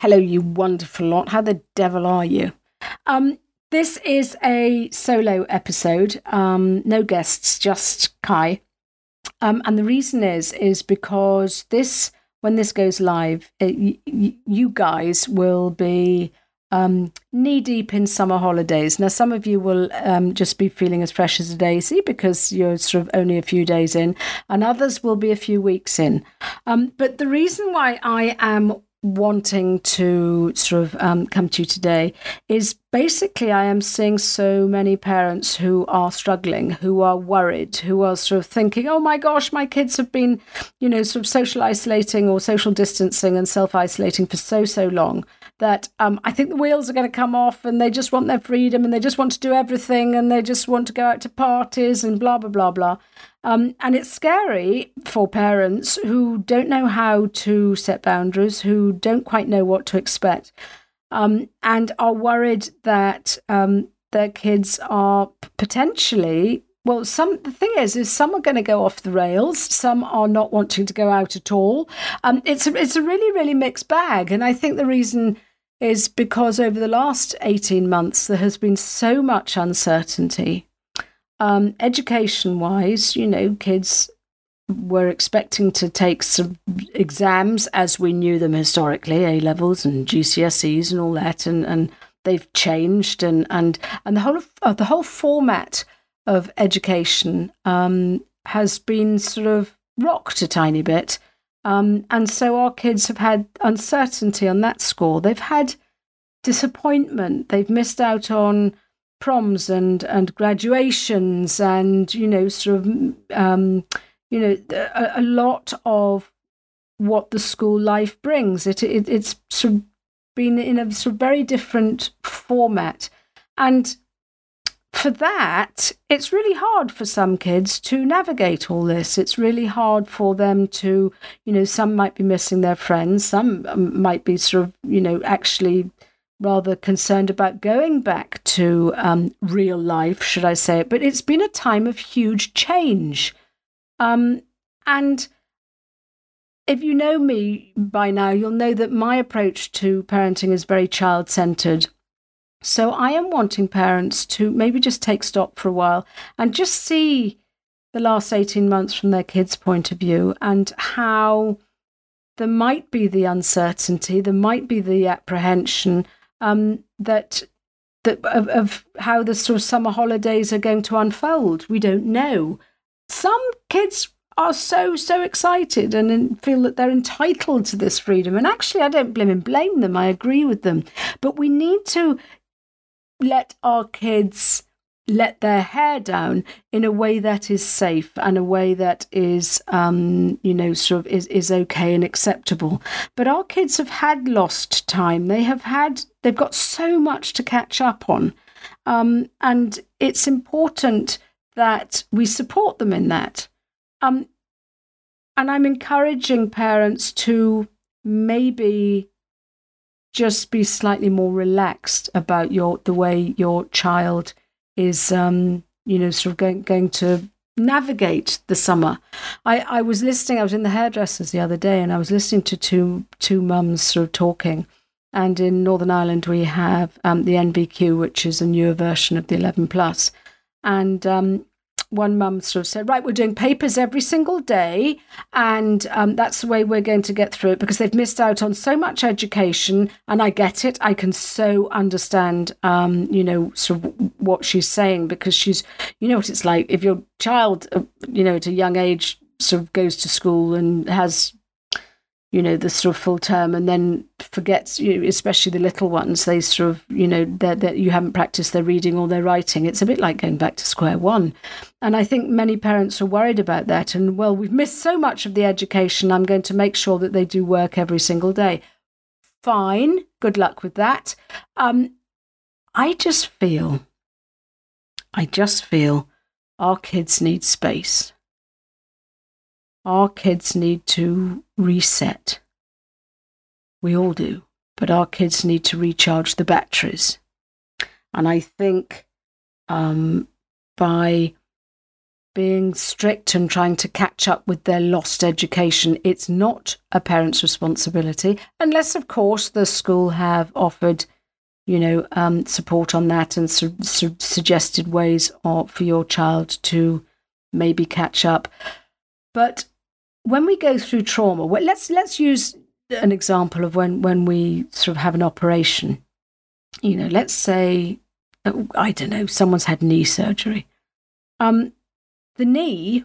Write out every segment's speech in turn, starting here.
Hello, you wonderful lot. How the devil are you? Um, this is a solo episode. Um, no guests, just Cai. Um, and the reason is is because this when this goes live, it, y- you guys will be um, knee deep in summer holidays. Now, some of you will um, just be feeling as fresh as a daisy because you're sort of only a few days in, and others will be a few weeks in. Um, but the reason why I am wanting to sort of um, come to you today is basically I am seeing so many parents who are struggling, who are worried, who are sort of thinking, oh my gosh, my kids have been, you know, sort of social isolating or social distancing and self isolating for so, so long that um, I think the wheels are going to come off and they just want their freedom and they just want to do everything and they just want to go out to parties and blah, blah, blah, blah. Um, and it's scary for parents who don't know how to set boundaries, who don't quite know what to expect, um, and are worried that um, their kids are potentially well, some the thing is, is some are going to go off the rails. Some are not wanting to go out at all. Um, it's a, it's a really really mixed bag, and I think the reason is because over the last eighteen months there has been so much uncertainty. Um, education wise, you know, kids were expecting to take some exams as we knew them historically, A levels and GCSEs and all that, and and they've changed, and and and the whole of, uh, the whole format of education um, has been sort of rocked a tiny bit. Um, and so our kids have had uncertainty on that score. They've had disappointment. They've missed out on proms and, and graduations and, you know, sort of, um, you know, a, a, lot of what the school life brings. It, it It's sort of been in a sort of very different format. And for that, it's really hard for some kids to navigate all this. It's really hard for them to, you know, some might be missing their friends, some um, might be sort of, you know, actually rather concerned about going back to um, real life, should I say it. But it's been a time of huge change. Um, and if you know me by now, you'll know that my approach to parenting is very child centered. So I am wanting parents to maybe just take stock for a while and just see the last 18 months from their kids' point of view and how there might be the uncertainty, there might be the apprehension um, that that of, of how the sort of summer holidays are going to unfold. We don't know. Some kids are so so excited and feel that they're entitled to this freedom. And actually i don't blame and blame them. I agree with them. But we need to let our kids let their hair down in a way that is safe and a way that is um, you know sort of is, is okay and acceptable. But our kids have had lost time. They have had they've got so much to catch up on. Um, and it's important that we support them in that um, and i'm encouraging parents to maybe just be slightly more relaxed about your the way your child is um, you know sort of going going to navigate the summer. I, I was listening, I was in the hairdressers the other day and I was listening to two two mums sort of talking. And in Northern Ireland we have um, the NVQ, which is a newer version of the 11 plus. And um, one mum sort of said, right, we're doing papers every single day, and um, that's the way we're going to get through it because they've missed out on so much education. And I get it; I can so understand, um, you know, sort of what she's saying because she's, you know, what it's like if your child, uh, you know, at a young age sort of goes to school and has you know the sort of full term and then forgets you know, especially the little ones they sort of you know that you haven't practiced their reading or their writing. It's a bit like going back to square one. And i think many parents are worried about that and well we've missed so much of the education. I'm going to make sure that they do work every single day. Fine. Good luck with that. Um, i just feel i just feel our kids need space our kids need to reset. We all do, but our kids need to recharge the batteries. And I think um, by being strict and trying to catch up with their lost education, it's not a parent's responsibility, unless, of course, the school have offered, you know, um, support on that and su- su- suggested ways for your child to maybe catch up. But when we go through trauma, let's let's use an example of when when we sort of have an operation. You know, let's say uh, I don't know, someone's had knee surgery. Um, the knee,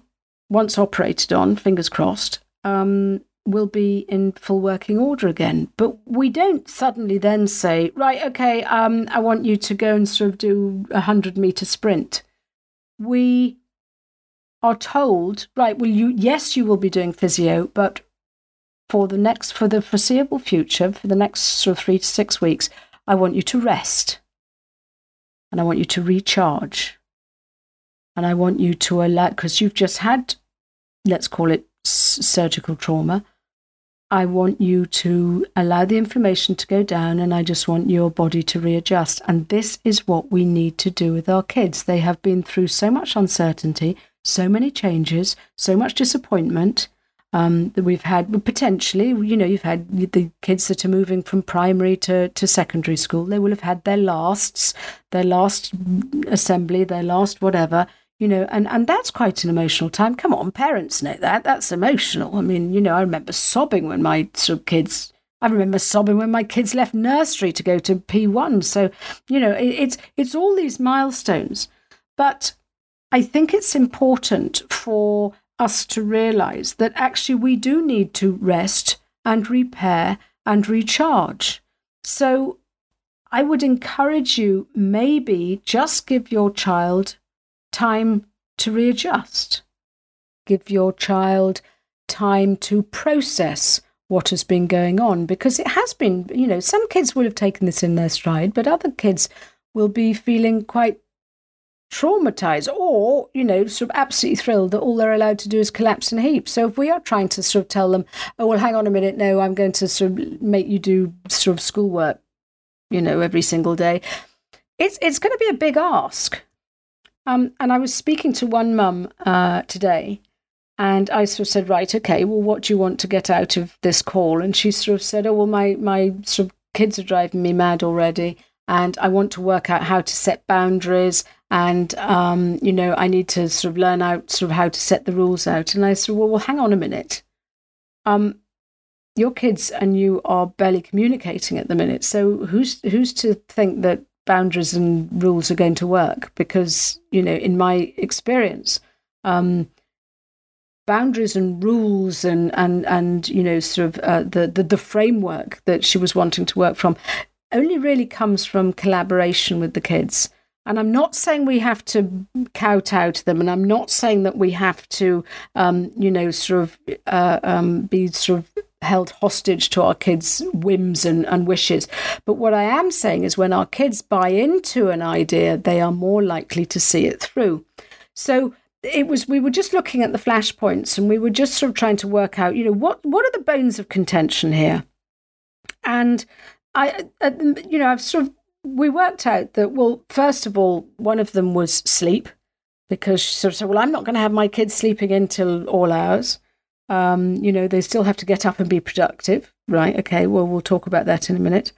once operated on, fingers crossed, um, will be in full working order again. But we don't suddenly then say, right, okay, um, I want you to go and sort of do a hundred meter sprint. We are told, right, well, you, yes, you will be doing physio, but for the next, for the foreseeable future, for the next sort of three to six weeks, I want you to rest. And I want you to recharge. And I want you to allow, because you've just had, let's call it s- surgical trauma. I want you to allow the inflammation to go down and I just want your body to readjust. And this is what we need to do with our kids. They have been through so much uncertainty so many changes, so much disappointment um, that we've had. Potentially, you know, you've had the kids that are moving from primary to, to secondary school. They will have had their lasts, their last assembly, their last whatever. You know, and, and that's quite an emotional time. Come on, parents know that. That's emotional. I mean, you know, I remember sobbing when my sort of kids I remember sobbing when my kids left nursery to go to P1. So, you know, it, it's it's all these milestones. But I think it's important for us to realize that actually we do need to rest and repair and recharge. So I would encourage you maybe just give your child time to readjust. Give your child time to process what has been going on because it has been, you know, some kids will have taken this in their stride, but other kids will be feeling quite traumatized or, you know, sort of absolutely thrilled that all they're allowed to do is collapse in a heap. So if we are trying to sort of tell them, oh, well, hang on a minute, no, I'm going to sort of make you do sort of schoolwork, you know, every single day, it's, it's going to be a big ask. Um, and I was speaking to one mum uh, today, and I sort of said, right, okay, well, what do you want to get out of this call? And she sort of said, oh, well, my, my sort of kids are driving me mad already and I want to work out how to set boundaries and um, you know I need to sort of learn out sort of how to set the rules out. And I said, well, well, hang on a minute. Um, your kids and you are barely communicating at the minute, so who's who's to think that boundaries and rules are going to work? Because you know, in my experience. Um, boundaries and rules and and and you know sort of uh, the, the the framework that she was wanting to work from only really comes from collaboration with the kids. And I'm not saying we have to kowtow to them, and I'm not saying that we have to, um, you know, sort of uh, um, be sort of held hostage to our kids' whims and, and wishes. But what I am saying is when our kids buy into an idea, they are more likely to see it through. So it was we were just looking at the flashpoints and we were just sort of trying to work out, you know, what what are the bones of contention here? And I, uh, you know, I've sort of we worked out that well, first of all, one of them was sleep because she sort of said, well, I'm not going to have my kids sleeping until all hours. Um, you know, they still have to get up and be productive, right? Okay, well, we'll talk about that in a minute.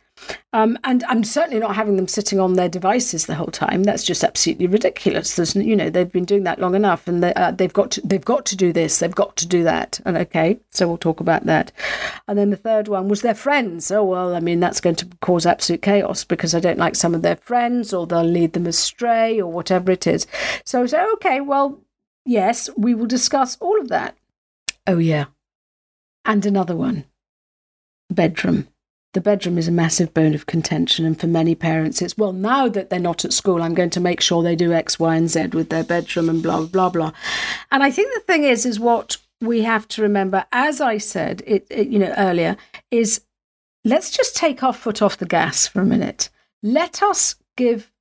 Um, and I'm certainly not having them sitting on their devices the whole time. That's just absolutely ridiculous. There's, you know, they've been doing that long enough, and they, uh, they've got to, they've got to do this, they've got to do that. And okay, so we'll talk about that. And then the third one was their friends. Oh well, I mean that's going to cause absolute chaos because I don't like some of their friends, or they'll lead them astray, or whatever it is. So said, okay, well, yes, we will discuss all of that. Oh, yeah. And another one bedroom. The bedroom is a massive bone of contention. And for many parents, it's, well, now that they're not at school, I'm going to make sure they do X, Y, and Z with their bedroom and blah, blah, blah. And I think the thing is, is what we have to remember, as I said, it, it you know, earlier, is let's just take our foot off the gas for a minute. Let us give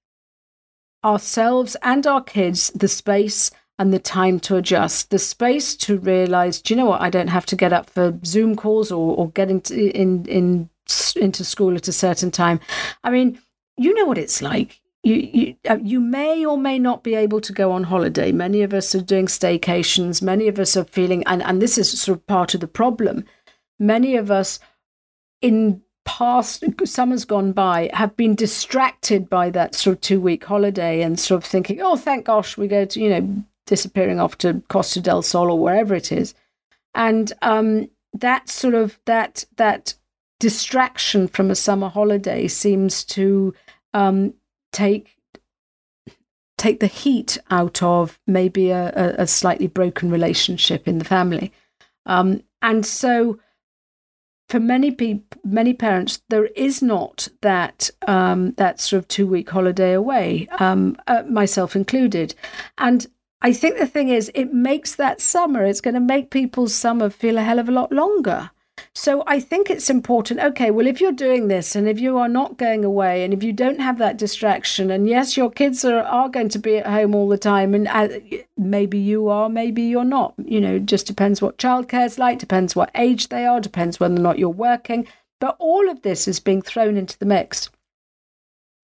ourselves and our kids the space and the time to adjust, the space to realize, do you know what? I don't have to get up for Zoom calls or, or get into, in, in, into school at a certain time. I mean, you know what it's like. You, you, uh, you may or may not be able to go on holiday. Many of us are doing staycations. Many of us are feeling, and, and this is sort of part of the problem. Many of us in past summers gone by have been distracted by that sort of two week holiday and sort of thinking, oh, thank gosh, we go to, you know, disappearing off to Costa del Sol or wherever it is. And um, that sort of that that distraction from a summer holiday seems to um, take take the heat out of maybe a, a, slightly broken relationship in the family. Um, and so for many people, many parents, there is not that um, that sort of two week holiday away, um, uh, myself included. And I think the thing is, it makes that summer. It's going to make people's summer feel a hell of a lot longer. So I think it's important. Okay, well, if you're doing this and if you are not going away and if you don't have that distraction, and yes, your kids are, are going to be at home all the time, and uh, maybe you are, maybe you're not. You know, just depends what childcare is like, depends what age they are, depends whether or not you're working. But all of this is being thrown into the mix.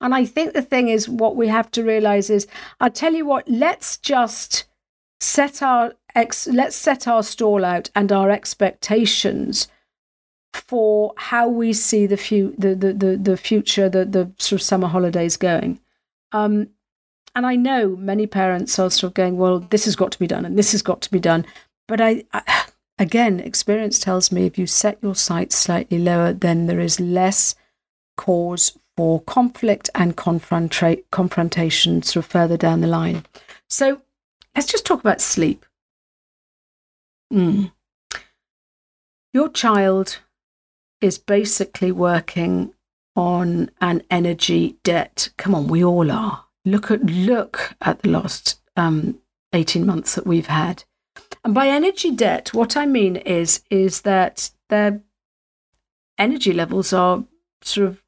And I think the thing is, what we have to realize is, I'll tell you what, let's just set our ex, let's set our stall out and our expectations for how we see the, fu- the, the, the, the future, the, the sort of summer holidays going. Um, and I know many parents are sort of going, well, this has got to be done and this has got to be done. But I, I again, experience tells me if you set your sights slightly lower, then there is less cause for conflict and confronta- confrontation sort of further down the line. So let's just talk about sleep. Mm. Your child is basically working on an energy debt. Come on, we all are. Look at look at the last um, eighteen months that we've had, and by energy debt, what I mean is is that their energy levels are sort of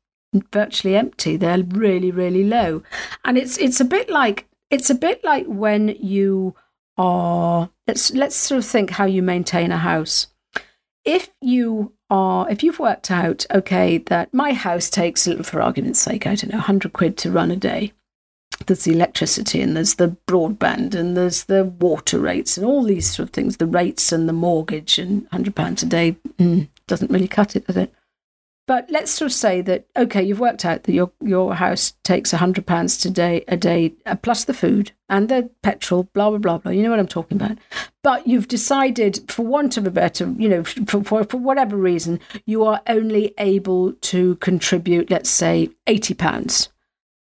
virtually empty. They're really really low, and it's it's a bit like it's a bit like when you are let's let's sort of think how you maintain a house. If you are, if you've worked out, okay, that my house takes, for argument's sake, I don't know, 100 quid to run a day. There's the electricity and there's the broadband and there's the water rates and all these sort of things, the rates and the mortgage and £100 a day mm, doesn't really cut it, does it? But let's sort of say that okay, you've worked out that your your house takes hundred pounds today a day uh, plus the food and the petrol, blah blah blah blah. You know what I'm talking about. But you've decided, for want of a better, you know, for, for, for whatever reason, you are only able to contribute, let's say, eighty pounds.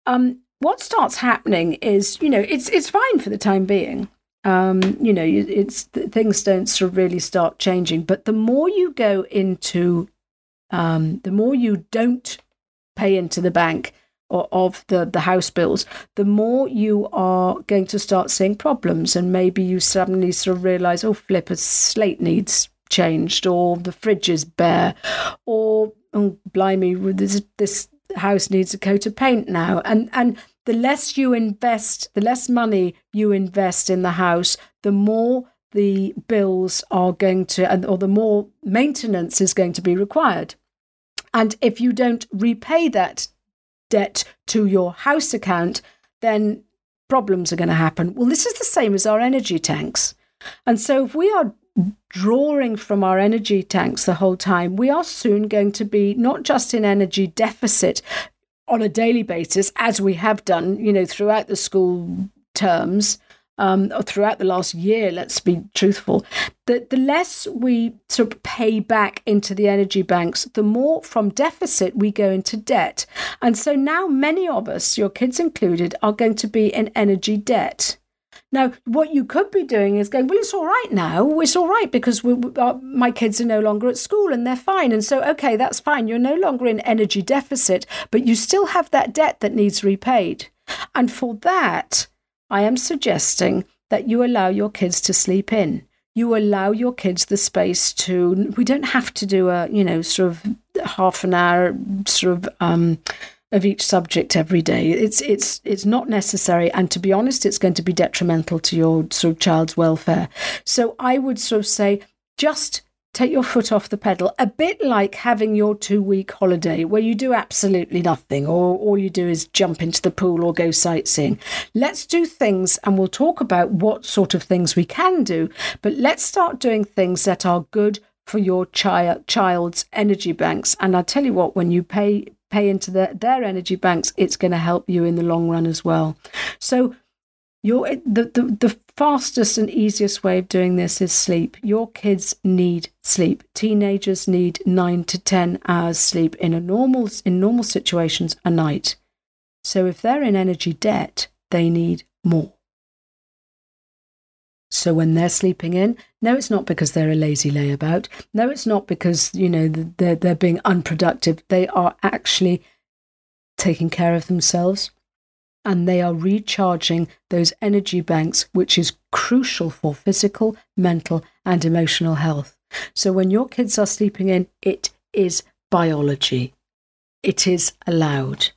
Um, what starts happening is, you know, it's it's fine for the time being. Um, you know, it's things don't sort of really start changing. But the more you go into um, the more you don't pay into the bank or of the, the house bills, the more you are going to start seeing problems. And maybe you suddenly sort of realize, oh, flip, a slate needs changed, or the fridge is bare, or oh, blimey, this, this house needs a coat of paint now. And, and the less you invest, the less money you invest in the house, the more the bills are going to, or the more maintenance is going to be required. And if you don't repay that debt to your house account, then problems are going to happen. Well, this is the same as our energy tanks. And so if we are drawing from our energy tanks the whole time, we are soon going to be not just in energy deficit on a daily basis, as we have done, you know, throughout the school terms, um, throughout the last year, let's be truthful, the, the less we sort of pay back into the energy banks, the more from deficit we go into debt. And so now many of us, your kids included, are going to be in energy debt. Now, what you could be doing is going, well, it's all right now. It's all right because we, our, my kids are no longer at school and they're fine. And so, okay, that's fine. You're no longer in energy deficit, but you still have that debt that needs repaid. And for that, I am suggesting that you allow your kids to sleep in. You allow your kids the space to, we don't have to do a, you know, sort of half an hour sort of, um, of each subject every day. It's it's it's not necessary, and to be honest, it's going to be detrimental to your sort of child's welfare. So I would sort of say just take your foot off the pedal, a bit like having your two week holiday where you do absolutely nothing, or all you do is jump into the pool or go sightseeing. Let's do things, and we'll talk about what sort of things we can do, but let's start doing things that are good for your child child's energy banks. And I tell you what, when you pay pay into the, their energy banks, it's going to help you in the long run as well. So your the, the the fastest and easiest way of doing this is sleep. Your kids need sleep. Teenagers need 9 to 10 hours sleep in a normal in normal situations a night. So if they're in energy debt, they need more. So when they're sleeping in, no, it's not because they're a lazy layabout. No, it's not because you know they're they're being unproductive. They are actually taking care of themselves, and they are recharging those energy banks, which is crucial for physical, mental, and emotional health. So when your kids are sleeping in, it is biology. It is allowed,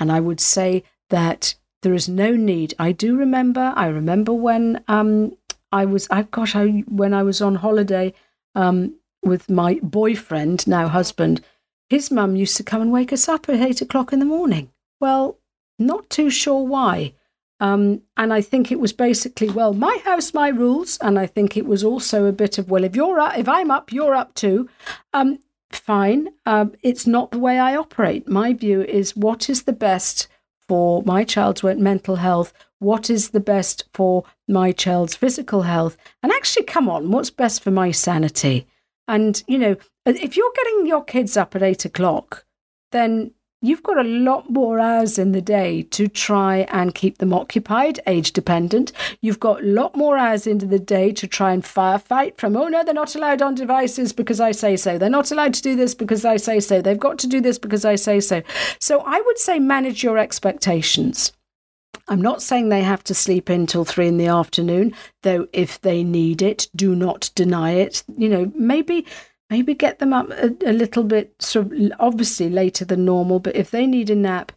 and I would say that there is no need. I do remember. I remember when um, I was, I gosh, I when I was on holiday um, with my boyfriend, now husband, his mum used to come and wake us up at eight o'clock in the morning. Well, not too sure why. Um, and I think it was basically, well, my house, my rules. And I think it was also a bit of, well, if you're up, if I'm up, you're up too. Um, fine. Uh, it's not the way I operate. My view is what is the best for my child's mental health? What is the best for my child's physical health? And actually, come on, what's best for my sanity? And, you know, if you're getting your kids up at eight o'clock, then you've got a lot more hours in the day to try and keep them occupied, age dependent. You've got a lot more hours into the day to try and firefight from, oh no, they're not allowed on devices because I say so. They're not allowed to do this because I say so. They've got to do this because I say so. So I would say manage your expectations. I'm not saying they have to sleep until three in the afternoon, though if they need it, do not deny it. You know, maybe maybe get them up a, a little bit sort of obviously later than normal but if they need a nap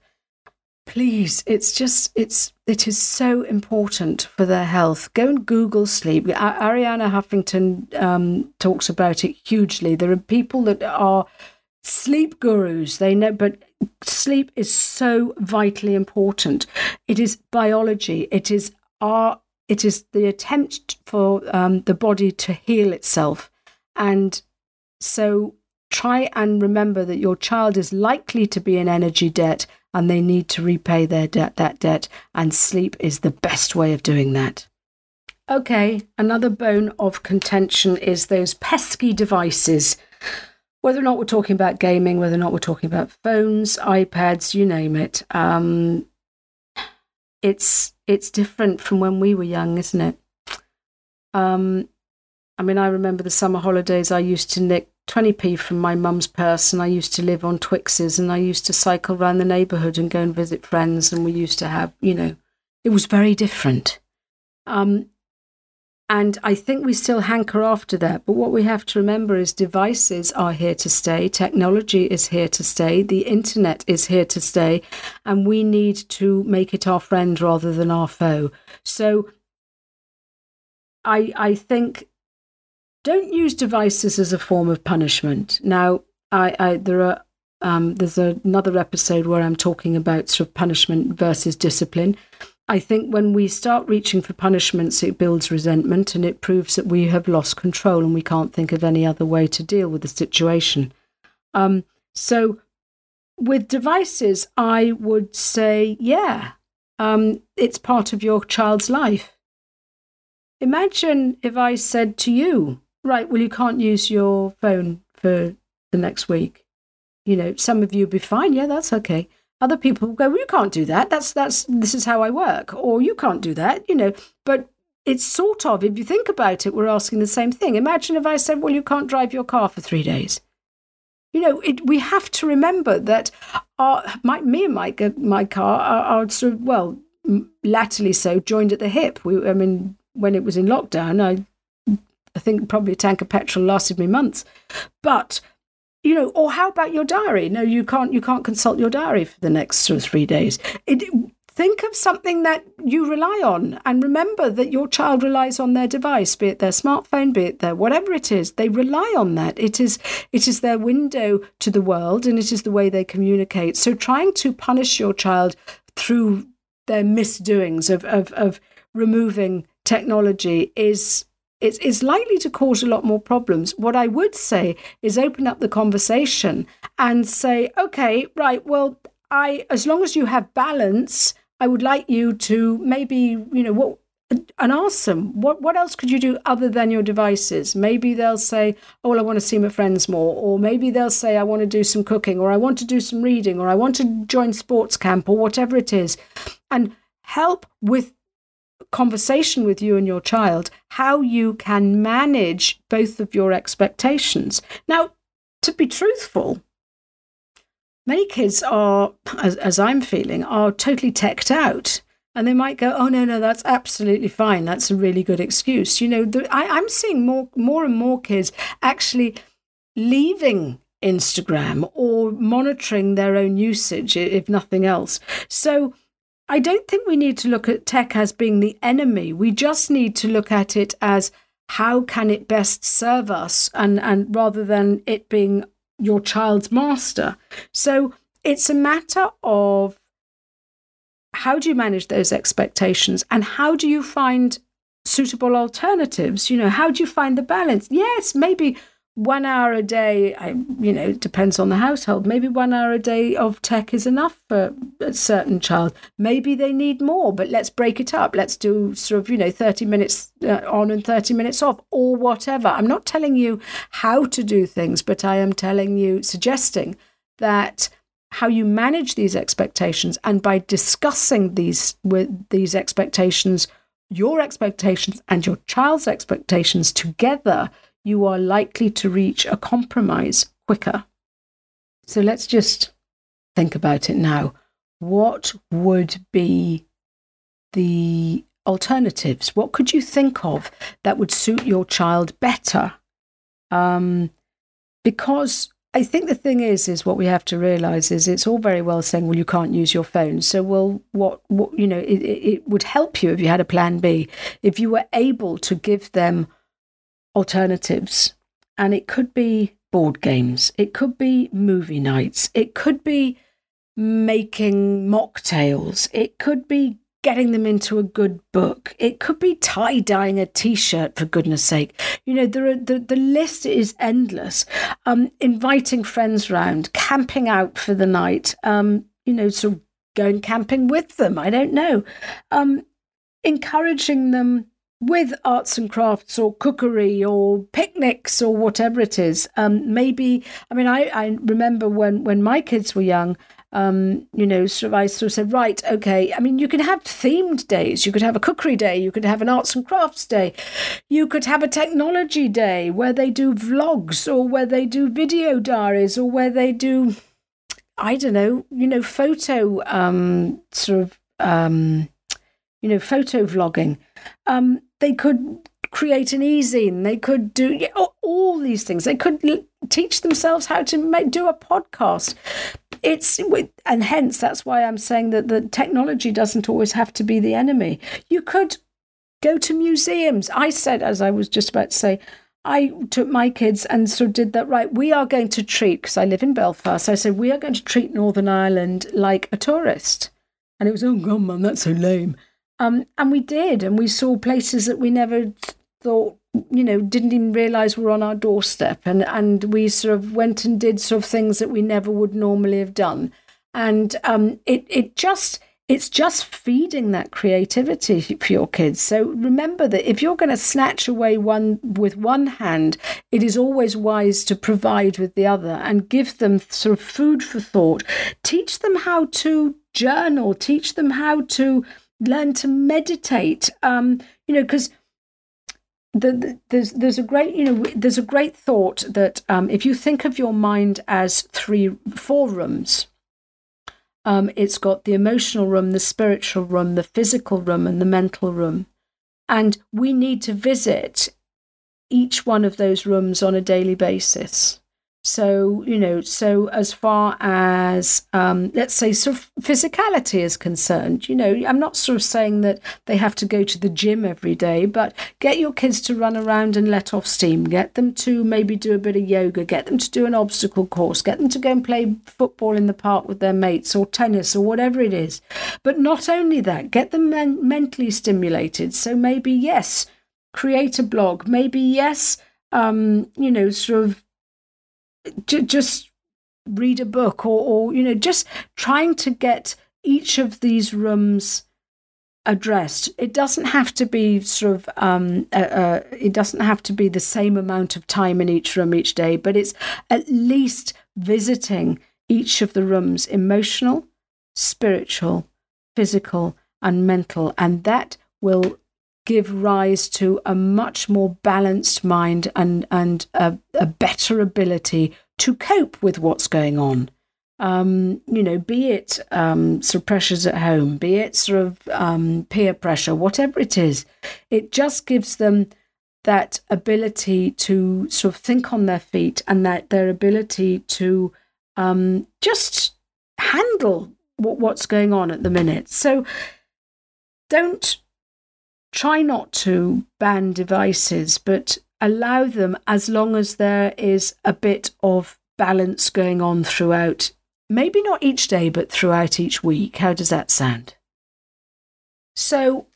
please it's just it's it is so important for their health. Go and google sleep. Arianna huffington um, talks about it hugely. There are people that are sleep gurus. They know but sleep is so vitally important. It is biology. It is our it is the attempt for um, the body to heal itself. And so try and remember that your child is likely to be in energy debt and they need to repay their debt that debt and sleep is the best way of doing that. Okay, another bone of contention is those pesky devices. Whether or not we're talking about gaming, whether or not we're talking about phones, iPads, you name it. Um, it's it's different from when we were young, isn't it? Um, I mean, I remember the summer holidays I used to nick 20p from my mum's purse, and I used to live on Twixes, and I used to cycle around the neighbourhood and go and visit friends, and we used to have, you know, it was very different. Um, and I think we still hanker after that. But what we have to remember is devices are here to stay, technology is here to stay, the internet is here to stay, and we need to make it our friend rather than our foe. So I I think don't use devices as a form of punishment. Now, I, I there are um, there's another episode where I'm talking about sort of punishment versus discipline. I think when we start reaching for punishments, it builds resentment and it proves that we have lost control and we can't think of any other way to deal with the situation. Um, so, with devices, I would say, yeah, um, it's part of your child's life. Imagine if I said to you, right, well, you can't use your phone for the next week. You know, some of you be fine. Yeah, that's okay. Other people go, well, you can't do that. That's, that's, this is how I work. Or you can't do that, you know. But it's sort of, if you think about it, we're asking the same thing. Imagine if I said, well, you can't drive your car for three days. You know, it, we have to remember that our, my, me and my, my car are, are sort of, well, latterly so, joined at the hip. We, I mean, when it was in lockdown, I I think probably a tank of petrol lasted me months. But you know, or how about your diary? No, you can't. You can't consult your diary for the next two or three days. It, think of something that you rely on, and remember that your child relies on their device, be it their smartphone, be it their whatever it is. They rely on that. It is it is their window to the world, and it is the way they communicate. So, trying to punish your child through their misdoings of of, of removing technology is it's, it's likely to cause a lot more problems. What I would say is open up the conversation and say, okay, right, well, I as long as you have balance, I would like you to maybe, you know, what and ask them what what else could you do other than your devices maybe they'll say oh well, i want to see my friends more or maybe they'll say i want to do some cooking or i want to do some reading or i want to join sports camp or whatever it is and help with conversation with you and your child how you can manage both of your expectations. Now, to be truthful, many kids are, as, as I'm feeling, are totally teched out. And they might go, oh no, no, that's absolutely fine. That's a really good excuse. You know, the, I, I'm seeing more, more and more kids actually leaving Instagram or monitoring their own usage, if nothing else. So I don't think we need to look at tech as being the enemy. We just need to look at it as how can it best serve us and, and rather than it being your child's master. So it's a matter of how do you manage those expectations and how do you find suitable alternatives? You know, how do you find the balance? Yes, maybe one hour a day, I, you know, depends on the household. Maybe one hour a day of tech is enough for a certain child. Maybe they need more, but let's break it up. Let's do sort of, you know, 30 minutes uh, on and 30 minutes off or whatever. I'm not telling you how to do things, but I am telling you, suggesting that how you manage these expectations and by discussing these with these expectations, your expectations and your child's expectations together you are likely to reach a compromise quicker. So let's just think about it now. What would be the alternatives? What could you think of that would suit your child better? Um, because I think the thing is, is what we have to realize is it's all very well saying, well, you can't use your phone. So, well, what, what you know, it, it would help you if you had a plan B, if you were able to give them alternatives. And it could be board games, it could be movie nights, it could be making mocktails, it could be getting them into a good book. It could be tie dyeing a t shirt, for goodness sake. You know, there are, the, the list is endless. Um, inviting friends round, camping out for the night, um, you know, sort of going camping with them. I don't know. Um, encouraging them with arts and crafts or cookery or picnics or whatever it is. Um, maybe, I mean, I, I remember when, when my kids were young, um, you know, sort of, I sort of said, right, okay. I mean, you can have themed days. You could have a cookery day. You could have an arts and crafts day. You could have a technology day where they do vlogs or where they do video diaries or where they do, I don't know, you know, photo um, sort of, um, you know, photo vlogging. Um, they could create an e-zine. They could do all these things. They could teach themselves how to make, do a podcast. It's and hence that's why I'm saying that the technology doesn't always have to be the enemy. You could go to museums. I said, as I was just about to say, I took my kids and sort of did that right. We are going to treat because I live in Belfast. I said we are going to treat Northern Ireland like a tourist, and it was oh god, mum, that's so lame. Um, and we did, and we saw places that we never thought, you know, didn't even realize were on our doorstep. And, and we sort of went and did sort of things that we never would normally have done. And um, it, it just, it's just feeding that creativity for your kids. So remember that if you're going to snatch away one with one hand, it is always wise to provide with the other and give them sort of food for thought. Teach them how to journal, teach them how to learn to meditate. Um, you know, because the, the, there's there's a great you know there's a great thought that um, if you think of your mind as three four rooms, um, it's got the emotional room, the spiritual room, the physical room, and the mental room, and we need to visit each one of those rooms on a daily basis. So, you know, so as far as, um, let's say, sort of physicality is concerned, you know, I'm not sort of saying that they have to go to the gym every day, but get your kids to run around and let off steam. Get them to maybe do a bit of yoga, get them to do an obstacle course, get them to go and play football in the park with their mates or tennis or whatever it is. But not only that, get them men- mentally stimulated. So maybe, yes, create a blog. Maybe, yes, um, you know, sort of j- just read a book or, or, you know, just trying to get each of these rooms addressed. It doesn't have to be sort of, um, uh, uh, it doesn't have to be the same amount of time in each room each day, but it's at least visiting each of the rooms emotional, spiritual, physical, and mental. And that will give rise to a much more balanced mind and and a, a better ability to cope with what's going on. Um, you know, be it um, sort of pressures at home, be it sort of um, peer pressure, whatever it is, it just gives them that ability to sort of think on their feet and that their ability to um, just handle what, what's going on at the minute. So don't try not to ban devices, but allow them as long as there is a bit of balance going on throughout, maybe not each day, but throughout each week. How does that sound? So,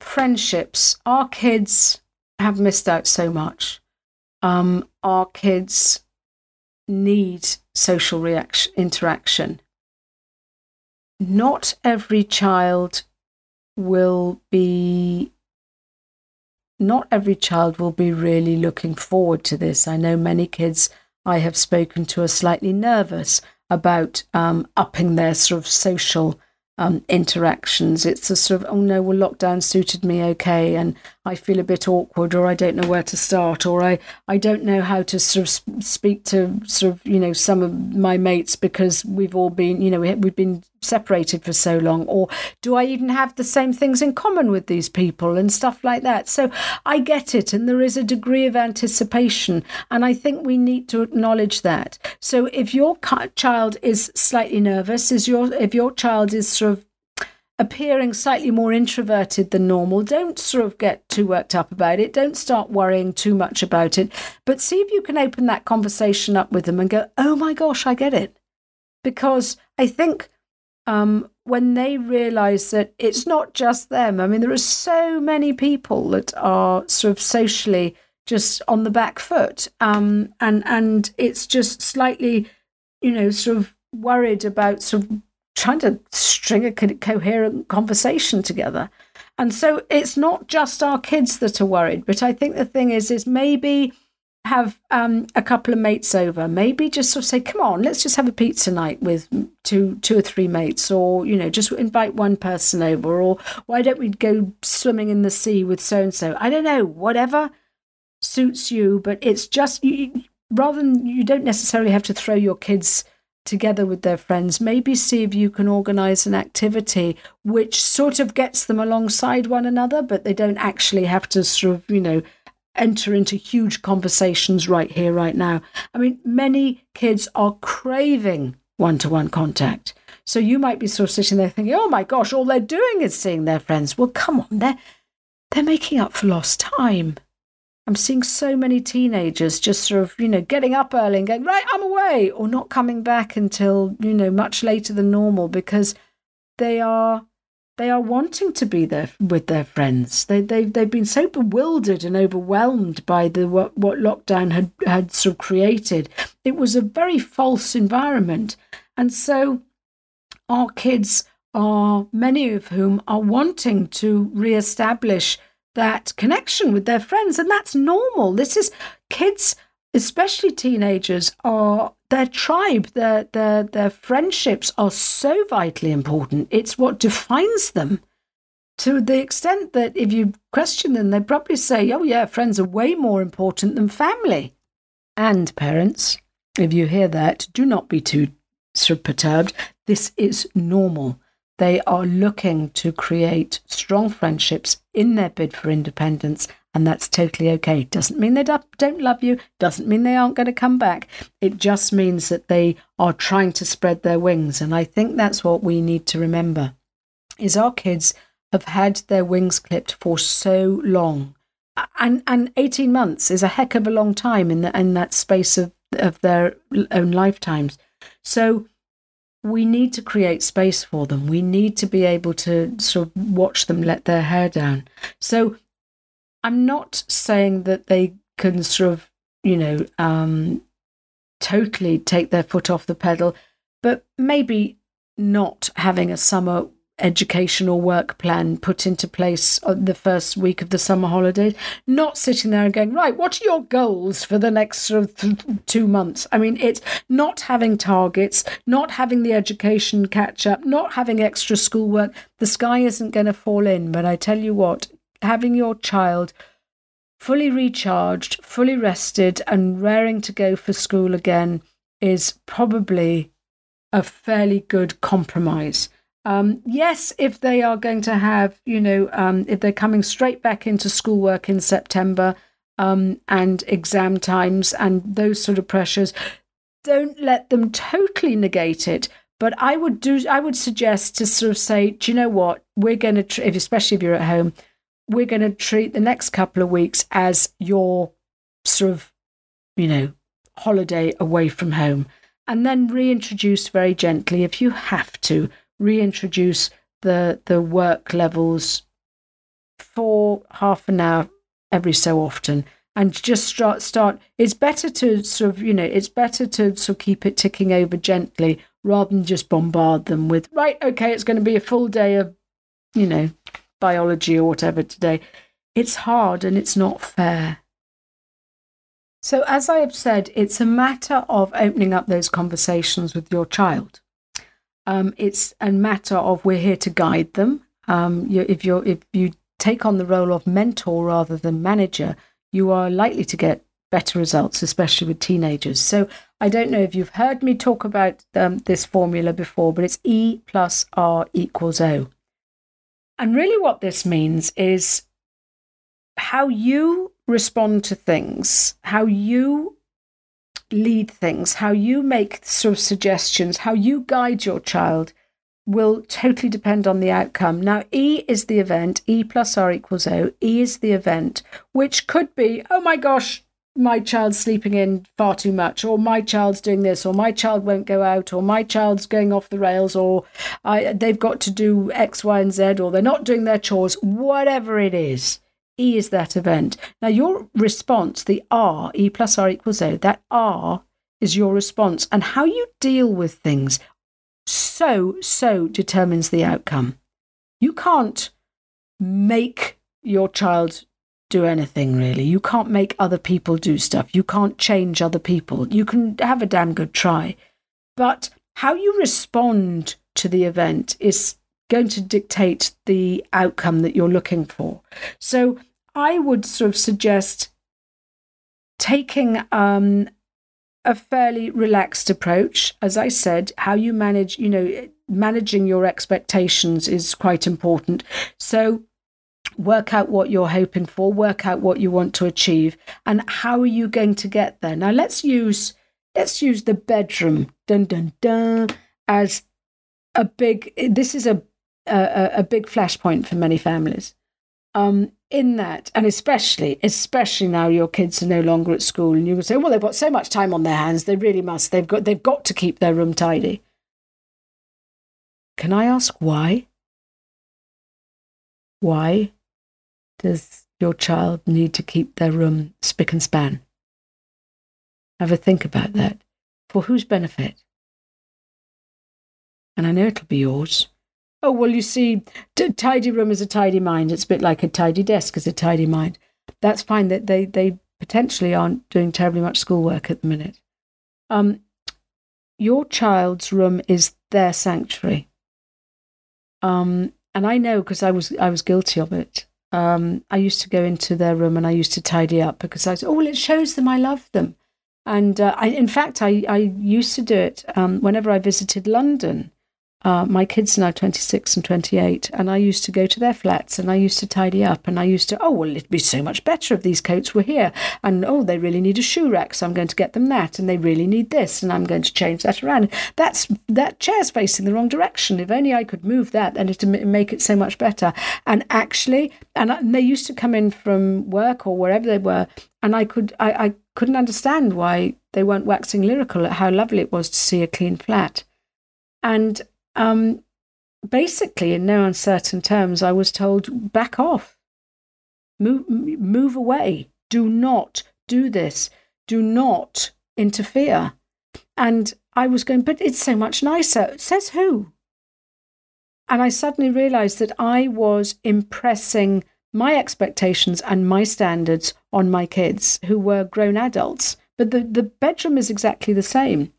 friendships. Our kids have missed out so much. Um, our kids need social reaction, interaction. Not every child will be not every child will be really looking forward to this. I know many kids I have spoken to are slightly nervous about um, upping their sort of social um, interactions. It's a sort of, oh no, well, lockdown suited me okay, and I feel a bit awkward, or I don't know where to start, or I, I don't know how to sort of speak to sort of, you know, some of my mates because we've all been, you know, we, we've been separated for so long, or do I even have the same things in common with these people and stuff like that? So I get it, and there is a degree of anticipation, and I think we need to acknowledge that. So if your child is slightly nervous, is your if your child is sort of appearing slightly more introverted than normal, don't sort of get too worked up about it. Don't start worrying too much about it. But see if you can open that conversation up with them and go, oh my gosh, I get it. Because I think um, when they realize that it's not just them, I mean, there are so many people that are sort of socially just on the back foot. Um, and, and it's just slightly, you know, sort of worried about sort of trying to string a coherent conversation together. And so it's not just our kids that are worried, but I think the thing is, is maybe have um, a couple of mates over. Maybe just sort of say, "Come on, let's just have a pizza night with two, two or three mates," or you know, just invite one person over, or why don't we go swimming in the sea with so and so? I don't know, whatever suits you, but it's just you, rather than you don't necessarily have to throw your kids together with their friends, maybe see if you can organize an activity which sort of gets them alongside one another, but they don't actually have to sort of, you know, enter into huge conversations right here, right now. I mean, many kids are craving one to one contact. So you might be sort of sitting there thinking, oh my gosh, all they're doing is seeing their friends. Well, come on, they're, they're making up for lost time. I'm seeing so many teenagers just sort of, you know, getting up early and going, right, I'm away, or not coming back until, you know, much later than normal because they are they are wanting to be there with their friends. They they they've been so bewildered and overwhelmed by the what, what lockdown had had sort of created. It was a very false environment, and so our kids are many of whom are wanting to reestablish that connection with their friends. And that's normal. This is kids, especially teenagers, are their tribe, their their their friendships are so vitally important. It's what defines them. to the extent that if you question them, they probably say, oh, yeah, friends are way more important than family. And parents, if you hear that, do not be too perturbed. This is normal. They are looking to create strong friendships in their bid for independence, and that's totally okay. Doesn't mean they don't love you, doesn't mean they aren't going to come back. It just means that they are trying to spread their wings, and I think that's what we need to remember. Is our kids have had their wings clipped for so long. And and 18 months is a heck of a long time in the, in that space of, of their own lifetimes. So we need to create space for them. We need to be able to sort of watch them let their hair down. So I'm not saying that they can sort of, you know, um, totally take their foot off the pedal, but maybe not having a summer educational work plan put into place the first week of the summer holidays, not sitting there and going, right, what are your goals for the next sort of th- two months? I mean, it's not having targets, not having the education catch up, not having extra schoolwork. The sky isn't going to fall in. But I tell you what, having your child fully recharged, fully rested, and raring to go for school again is probably a fairly good compromise. Um, yes, if they are going to have, you know, um, if they're coming straight back into schoolwork in September um, and exam times and those sort of pressures, don't let them totally negate it. But I would do, I would suggest to sort of say, do you know what? We're going to, tr- especially if you're at home, we're going to treat the next couple of weeks as your sort of, you know, holiday away from home. And then reintroduce very gently if you have to reintroduce the the work levels for half an hour every so often and just start start it's better to sort of you know it's better to sort of keep it ticking over gently rather than just bombard them with right okay it's going to be a full day of you know biology or whatever today it's hard and it's not fair so as i have said it's a matter of opening up those conversations with your child um, it's a matter of we're here to guide them. Um, you, if you if you take on the role of mentor rather than manager, you are likely to get better results, especially with teenagers. So I don't know if you've heard me talk about um, this formula before, but it's E plus R equals O. And really, what this means is how you respond to things, how you lead things, how you make sort of suggestions, how you guide your child will totally depend on the outcome. Now, E is the event, E plus R equals O. E is the event, which could be, oh my gosh, my child's sleeping in far too much, or my child's doing this, or my child won't go out, or my child's going off the rails, or I, they've got to do X, Y, and Z, or they're not doing their chores, whatever it is. E is that event. Now, your response, the R, E plus R equals O, that R is your response. And how you deal with things so, so determines the outcome. You can't make your child do anything really. You can't make other people do stuff. You can't change other people. You can have a damn good try. But how you respond to the event is going to dictate the outcome that you're looking for. So I would sort of suggest taking um, a fairly relaxed approach. As I said, how you manage, you know, managing your expectations is quite important. So work out what you're hoping for, work out what you want to achieve, and how are you going to get there. Now let's use let's use the bedroom dun dun dun as a big this is a a, a big flashpoint for many families. Um, in that, and especially, especially now your kids are no longer at school, and you would say, well, they've got so much time on their hands, they really must. They've got they've got to keep their room tidy. Can I ask why? Why does your child need to keep their room spick and span? Have a think about that. For whose benefit? And I know it'll be yours oh, well, you see, t- tidy room is a tidy mind. It's a bit like a tidy desk is a tidy mind. That's fine that they, they potentially aren't doing terribly much schoolwork at the minute. Um, your child's room is their sanctuary. Um, and I know because I was I was guilty of it. Um, I used to go into their room and I used to tidy up because I was, oh, well, it shows them I love them. And uh, I, in fact, I, I used to do it um, whenever I visited London. Uh, my kids are now 26 and 28, and I used to go to their flats and I used to tidy up and I used to, oh, well, it'd be so much better if these coats were here. And oh, they really need a shoe rack, so I'm going to get them that. And they really need this, and I'm going to change that around. That's that chair's facing the wrong direction. If only I could move that, then it'd make it so much better. And actually, and, and they used to come in from work or wherever they were, and I could, I, I couldn't understand why they weren't waxing lyrical at how lovely it was to see a clean flat. And um, basically, in no uncertain terms, I was told, back off, move, move away, do not do this, do not interfere. And I was going, but it's so much nicer. Says who? And I suddenly realized that I was impressing my expectations and my standards on my kids who were grown adults. But the, the bedroom is exactly the same.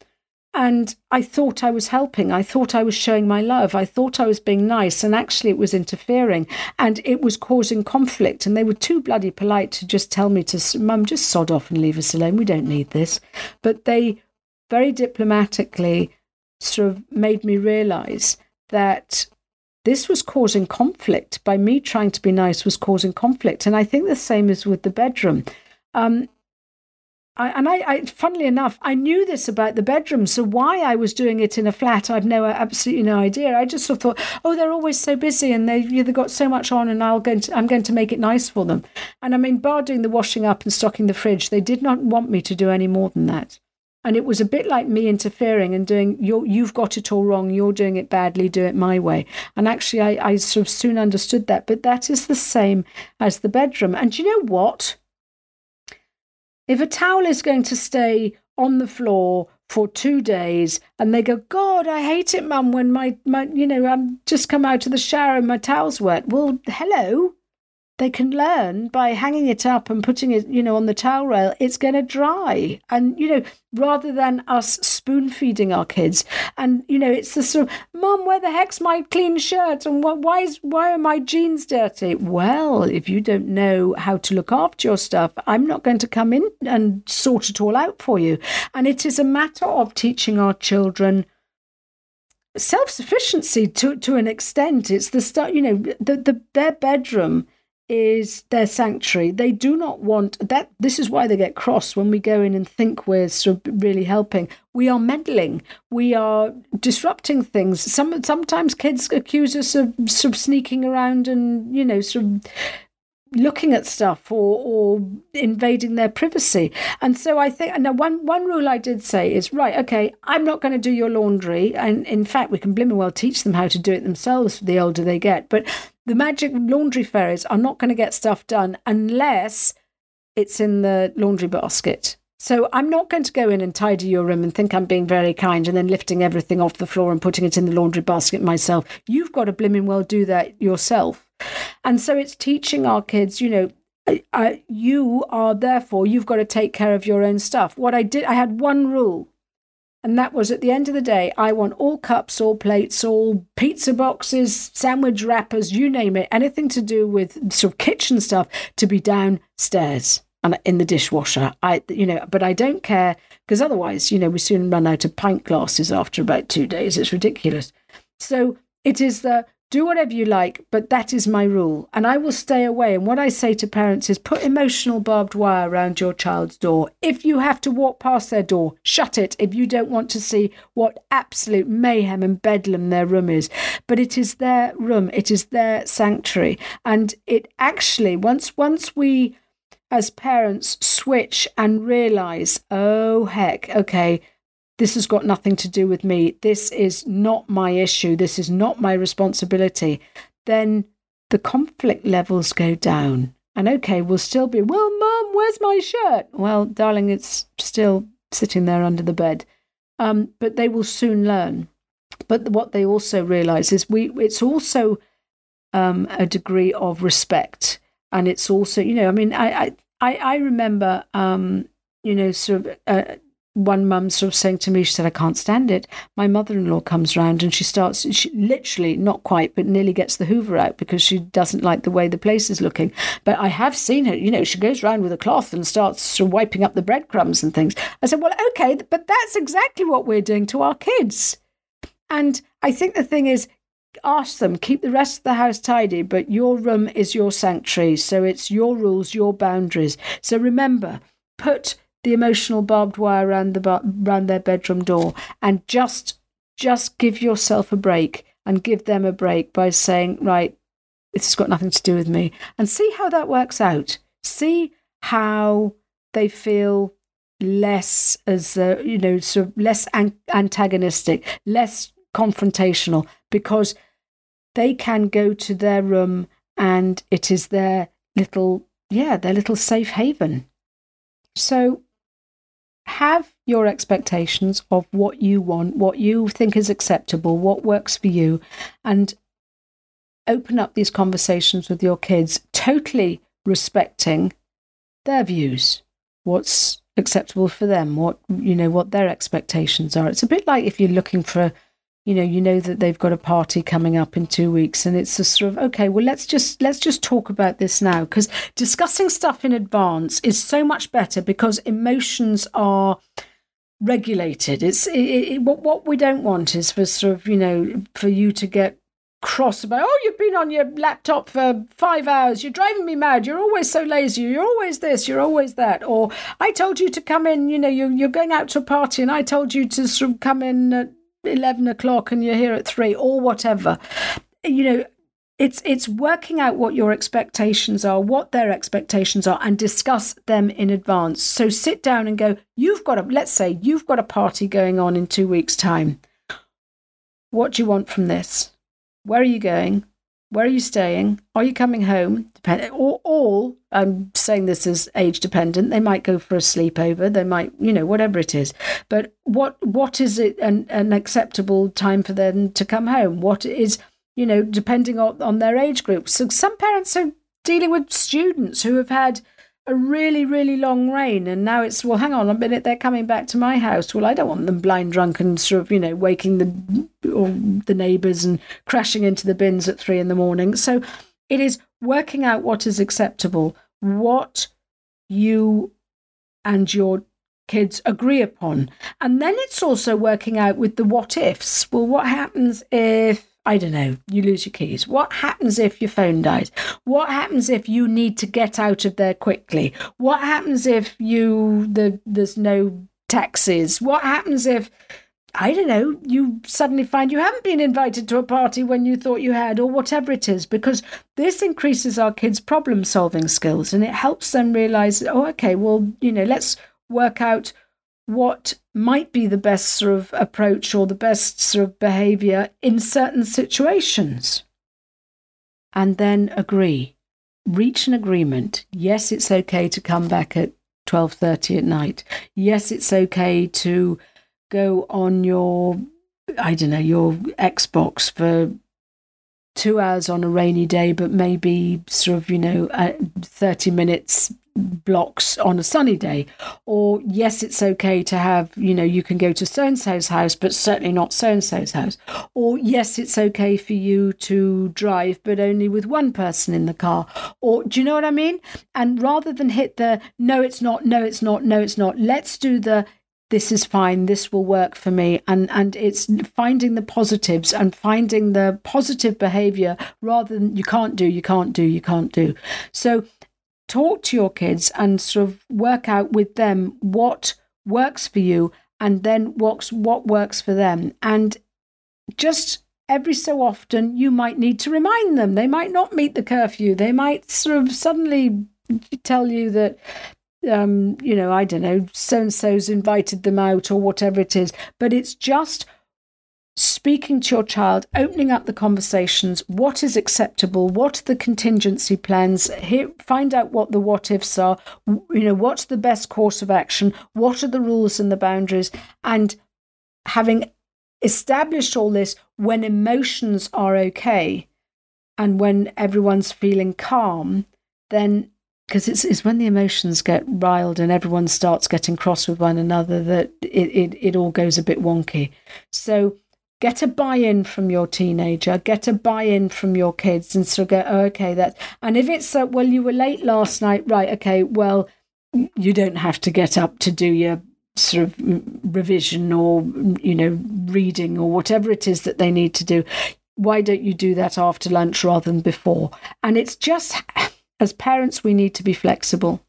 And I thought I was helping. I thought I was showing my love. I thought I was being nice. And actually, it was interfering and it was causing conflict. And they were too bloody polite to just tell me to, Mum, just sod off and leave us alone. We don't need this. But they very diplomatically sort of made me realize that this was causing conflict. By me trying to be nice, was causing conflict. And I think the same is with the bedroom. Um, I, and I, I, funnily enough, I knew this about the bedroom. So why I was doing it in a flat, I've no absolutely no idea. I just sort of thought, oh, they're always so busy and they they've got so much on, and I'll going to, I'm going to make it nice for them. And I mean, bar doing the washing up and stocking the fridge, they did not want me to do any more than that. And it was a bit like me interfering and doing, you you've got it all wrong, you're doing it badly, do it my way. And actually, I, I sort of soon understood that. But that is the same as the bedroom. And you know what? If a towel is going to stay on the floor for two days and they go, God, I hate it, mum, when my, my you know, I'm just come out of the shower and my towel's wet. Well, hello they can learn by hanging it up and putting it, you know, on the towel rail, it's going to dry. And, you know, rather than us spoon feeding our kids. And, you know, it's the sort of, Mum, where the heck's my clean shirt? And why, is, why are my jeans dirty? Well, if you don't know how to look after your stuff, I'm not going to come in and sort it all out for you. And it is a matter of teaching our children self sufficiency to, to an extent. It's the stuff, you know, the, the, their bedroom is their sanctuary. They do not want that. This is why they get cross when we go in and think we're sort of really helping. We are meddling. We are disrupting things. Some sometimes kids accuse us of sort of sneaking around and you know sort of looking at stuff or, or invading their privacy. And so I think now one one rule I did say is right, okay, I'm not going to do your laundry. And in fact, we can blimmin' well teach them how to do it themselves the older they get. But the magic laundry fairies are not going to get stuff done unless it's in the laundry basket. So I'm not going to go in and tidy your room and think I'm being very kind and then lifting everything off the floor and putting it in the laundry basket myself. You've got to blimmin' well do that yourself. And so it's teaching our kids, you know, you are therefore you've got to take care of your own stuff. What I did, I had one rule and that was at the end of the day, I want all cups, all plates, all pizza boxes, sandwich wrappers, you name it, anything to do with sort of kitchen stuff to be downstairs and in the dishwasher. I, you know, but I don't care because otherwise, you know, we soon run out of pint glasses after about two days. It's ridiculous. So it is the do whatever you like, but that is my rule. And I will stay away. And what I say to parents is put emotional barbed wire around your child's door. If you have to walk past their door, shut it if you don't want to see what absolute mayhem and bedlam their room is. But it is their room, it is their sanctuary. And it actually, once once we as parents switch and realize, oh heck, okay this has got nothing to do with me. This is not my issue. This is not my responsibility. Then the conflict levels go down. And okay, we'll still be, well, mum, where's my shirt? Well, darling, it's still sitting there under the bed. Um, but they will soon learn. But what they also realize is we, it's also um, a degree of respect. And it's also, you know, I mean, I, I, I remember, um, you know, sort of uh, one mum sort of saying to me, she said, I can't stand it. My mother in law comes round and she starts, she literally, not quite, but nearly gets the hoover out because she doesn't like the way the place is looking. But I have seen her, you know, she goes round with a cloth and starts sort of wiping up the breadcrumbs and things. I said, Well, okay, but that's exactly what we're doing to our kids. And I think the thing is, ask them, keep the rest of the house tidy, but your room is your sanctuary. So it's your rules, your boundaries. So remember, put the emotional barbed wire around the around their bedroom door and just just give yourself a break and give them a break by saying, right, this has got nothing to do with me. And see how that works out. See how they feel less as you know sort of less an- antagonistic less confrontational because they can go to their room and it is their little, yeah, their little safe haven. So have your expectations of what you want, what you think is acceptable, what works for you, and open up these conversations with your kids, totally respecting their views, what's acceptable for them, what you know, what their expectations are. It's a bit like if you're looking for you know you know that they've got a party coming up in two weeks and it's a sort of okay well let's just let's just talk about this now because discussing stuff in advance is so much better because emotions are regulated. It's it, it, what what we don't want is for sort of you know for you to get cross about oh you've been on your laptop for five hours. You're driving me mad. You're always so lazy. You're always this. You're always that. Or i told you to come in. You know you're, you're going out to a party and i told you to sort of come in at 11 o'clock and you're here at three or whatever. You know, it's it's working out what your expectations are, what their expectations are, and discuss them in advance. So sit down and go, you've got a let's say you've got a party going on in two weeks' time. What do you want from this? Where are you going? Where are you staying? Are you coming home? Or all I'm saying this is age dependent. They might go for a sleepover. They might, you know, whatever it is. But what what is it an, an acceptable time for them to come home? What is, you know, depending on, on their age group. So some parents are dealing with students who have had a really, really long rain, and now it's well. Hang on a minute, they're coming back to my house. Well, I don't want them blind drunk and sort of, you know, waking the or the neighbours and crashing into the bins at three in the morning. So it is working out what is acceptable, what you and your kids agree upon, and then it's also working out with the what ifs. Well, what happens if I don't know, you lose your keys. What happens if your phone dies? What happens if you need to get out of there quickly? What happens if you the there's no taxis? What happens if I don't know, you suddenly find you haven't been invited to a party when you thought you had, or whatever it is, because this increases our kids' problem solving skills and it helps them realize, oh, okay, well, you know, let's work out what might be the best sort of approach or the best sort of behavior in certain situations. And then agree. Reach an agreement. Yes it's okay to come back at 12:30 at night. Yes it's okay to go on your i don't know your xbox for 2 hours on a rainy day but maybe sort of you know uh, 30 minutes blocks on a sunny day. Or yes it's okay to have you know you can go to so and so's house but certainly not so and so's house. Or yes it's okay for you to drive but only with one person in the car. Or do you know what i mean? And rather than hit the no it's not no it's not no it's not let's do the this is fine this will work for me. And and it's finding the positives and finding the positive behavior rather than you can't do you can't do you can't do. So talk to your kids and sort of work out with them what works for you and then what's what works for them. And just every so often you might need to remind them. They might not meet the curfew. They might sort of suddenly tell you that um, you know i don't know so and so's invited them out or whatever it is. But it's just speaking to your child, opening up the conversations, what is acceptable, what are the contingency plans, here, find out what the what ifs are, you know, what's the best course of action, what are the rules and the boundaries, and having established all this when emotions are okay and when everyone's feeling calm, then because it's, it's when the emotions get riled and everyone starts getting cross with one another that it, it, it all goes a bit wonky. So get a buy-in from your teenager, get a buy-in from your kids, and sort of go, oh, okay, that. And if it's well, you were late last night, right? Okay, well, you don't have to get up to do your sort of revision or you know reading or whatever it is that they need to do why don't you do that after lunch rather than before and it's just as parents we need to be flexible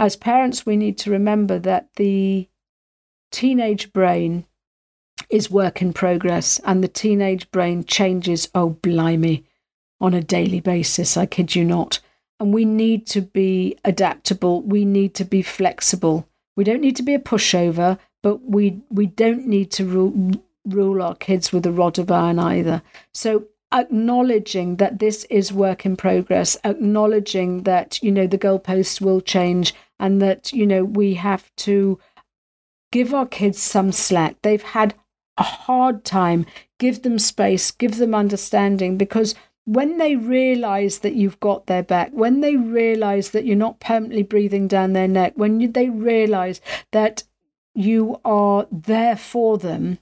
as parents we need to remember that the teenage brain is work in progress and the teenage brain changes, oh, blimey, on a daily basis. I kid you not. And we need to be adaptable. We need to be flexible. We don't need to be a pushover, but we, we don't need to rule, rule our kids with a rod of iron either. So acknowledging that this is work in progress, acknowledging that, you know, the goalposts will change and that, you know, we have to give our kids some slack. They've had a hard time, give them space, give them understanding, because when they realize that you've got their back, when they realize that you're not permanently breathing down their neck, when you, they realize that you are there for them,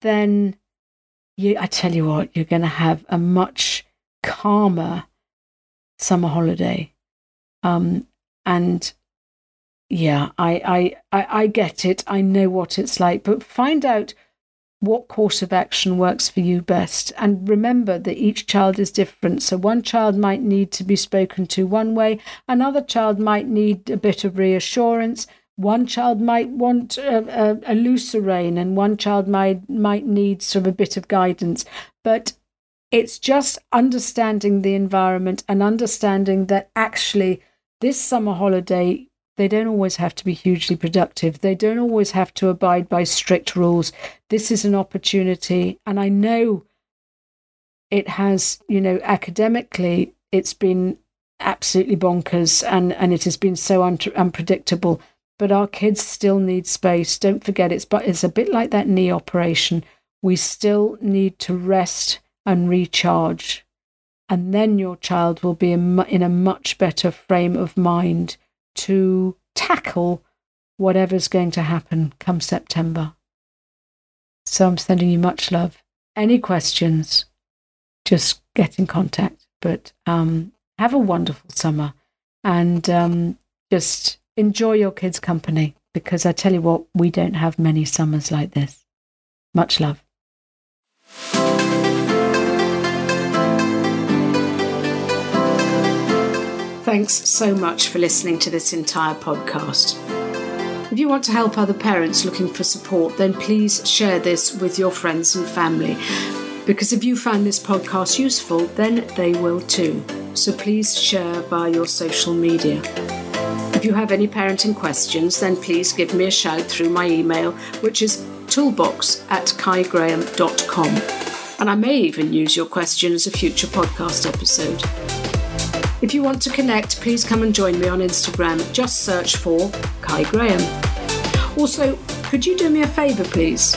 then you, I tell you what, you're going to have a much calmer summer holiday. Um, and yeah, I, I, I, I get it. I know what it's like, but find out what course of action works for you best. And remember that each child is different. So one child might need to be spoken to one way, another child might need a bit of reassurance. One child might want a, a, a looser rein, and one child might might need sort of a bit of guidance. But it's just understanding the environment and understanding that actually this summer holiday they don't always have to be hugely productive. They don't always have to abide by strict rules. This is an opportunity. And I know it has, you know, academically, it's been absolutely bonkers and, and it has been so un- unpredictable. But our kids still need space. Don't forget, it's, but it's a bit like that knee operation. We still need to rest and recharge. And then your child will be in a much better frame of mind to tackle whatever's going to happen come September. So I'm sending you much love. Any questions, just get in contact. But um, have a wonderful summer and um, just enjoy your kids' company because I tell you what, we don't have many summers like this. Much love. Thanks so much for listening to this entire podcast. If you want to help other parents looking for support, then please share this with your friends and family. Because if you find this podcast useful, then they will too. So please share via your social media. You have any parenting questions, then please give me a shout through my email, which is toolbox at caigraham.com. And I may even use your question as a future podcast episode. If you want to connect, please come and join me on Instagram. Just search for Cai Graham. Also, could you do me a favour, please?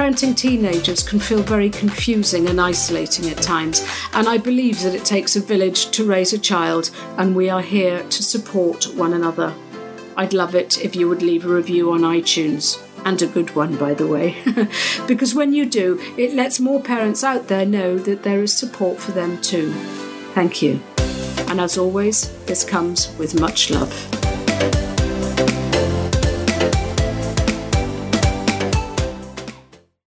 Parenting teenagers can feel very confusing and isolating at times, and I believe that it takes a village to raise a child, and we are here to support one another. I'd love it if you would leave a review on iTunes, and a good one, by the way, because when you do, it lets more parents out there know that there is support for them too. Thank you. And as always, this comes with much love.